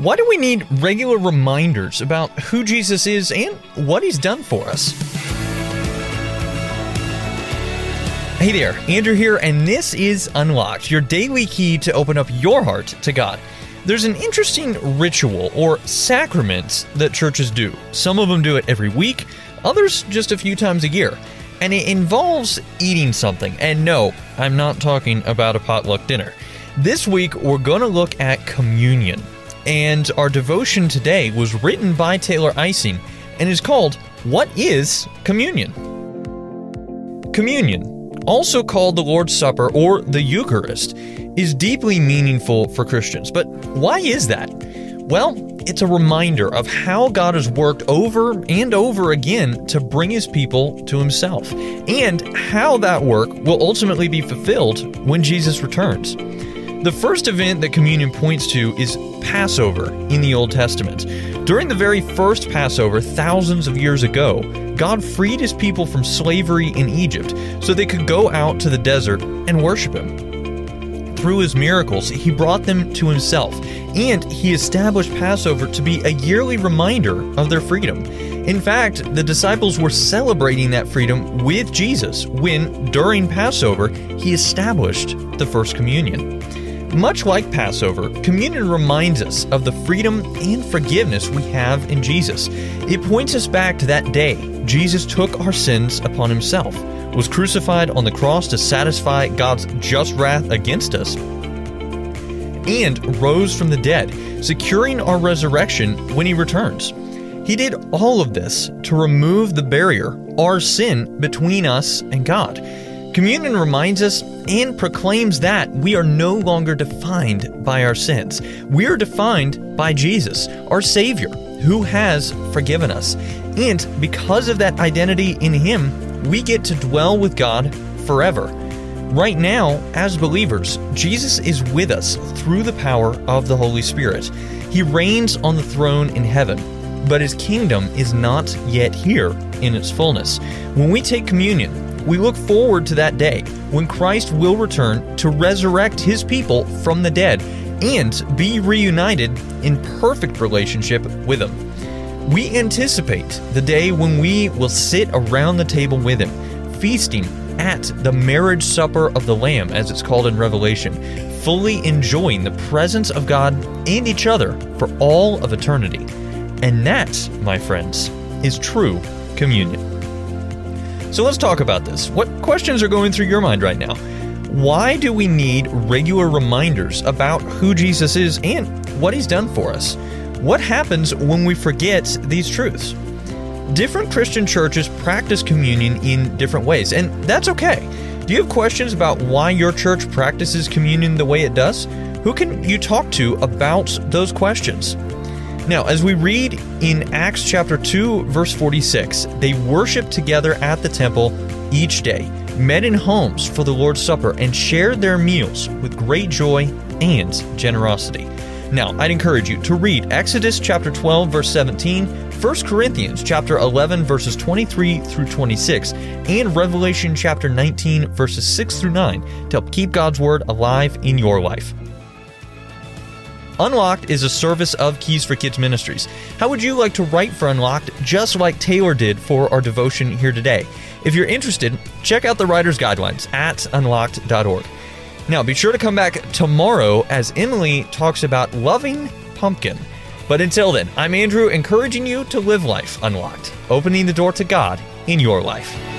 Why do we need regular reminders about who Jesus is and what he's done for us? Hey there, Andrew here, and this is Unlocked, your daily key to open up your heart to God. There's an interesting ritual or sacrament that churches do. Some of them do it every week, others just a few times a year. And it involves eating something. And no, I'm not talking about a potluck dinner. This week, we're going to look at communion. And our devotion today was written by Taylor Ising and is called What is Communion? Communion, also called the Lord's Supper or the Eucharist, is deeply meaningful for Christians. But why is that? Well, it's a reminder of how God has worked over and over again to bring his people to himself, and how that work will ultimately be fulfilled when Jesus returns. The first event that communion points to is Passover in the Old Testament. During the very first Passover, thousands of years ago, God freed his people from slavery in Egypt so they could go out to the desert and worship him. Through his miracles, he brought them to himself, and he established Passover to be a yearly reminder of their freedom. In fact, the disciples were celebrating that freedom with Jesus when, during Passover, he established the First Communion. Much like Passover, communion reminds us of the freedom and forgiveness we have in Jesus. It points us back to that day Jesus took our sins upon himself, was crucified on the cross to satisfy God's just wrath against us, and rose from the dead, securing our resurrection when he returns. He did all of this to remove the barrier, our sin, between us and God. Communion reminds us and proclaims that we are no longer defined by our sins. We are defined by Jesus, our Savior, who has forgiven us. And because of that identity in Him, we get to dwell with God forever. Right now, as believers, Jesus is with us through the power of the Holy Spirit. He reigns on the throne in heaven, but His kingdom is not yet here in its fullness. When we take communion, we look forward to that day when Christ will return to resurrect his people from the dead and be reunited in perfect relationship with him. We anticipate the day when we will sit around the table with him, feasting at the marriage supper of the Lamb, as it's called in Revelation, fully enjoying the presence of God and each other for all of eternity. And that, my friends, is true communion. So let's talk about this. What questions are going through your mind right now? Why do we need regular reminders about who Jesus is and what he's done for us? What happens when we forget these truths? Different Christian churches practice communion in different ways, and that's okay. Do you have questions about why your church practices communion the way it does? Who can you talk to about those questions? Now, as we read in Acts chapter 2, verse 46, they worshiped together at the temple each day, met in homes for the Lord's Supper, and shared their meals with great joy and generosity. Now, I'd encourage you to read Exodus chapter 12, verse 17, 1 Corinthians chapter 11, verses 23 through 26, and Revelation chapter 19, verses 6 through 9 to help keep God's Word alive in your life. Unlocked is a service of Keys for Kids Ministries. How would you like to write for Unlocked just like Taylor did for our devotion here today? If you're interested, check out the writer's guidelines at unlocked.org. Now, be sure to come back tomorrow as Emily talks about loving pumpkin. But until then, I'm Andrew, encouraging you to live life unlocked, opening the door to God in your life.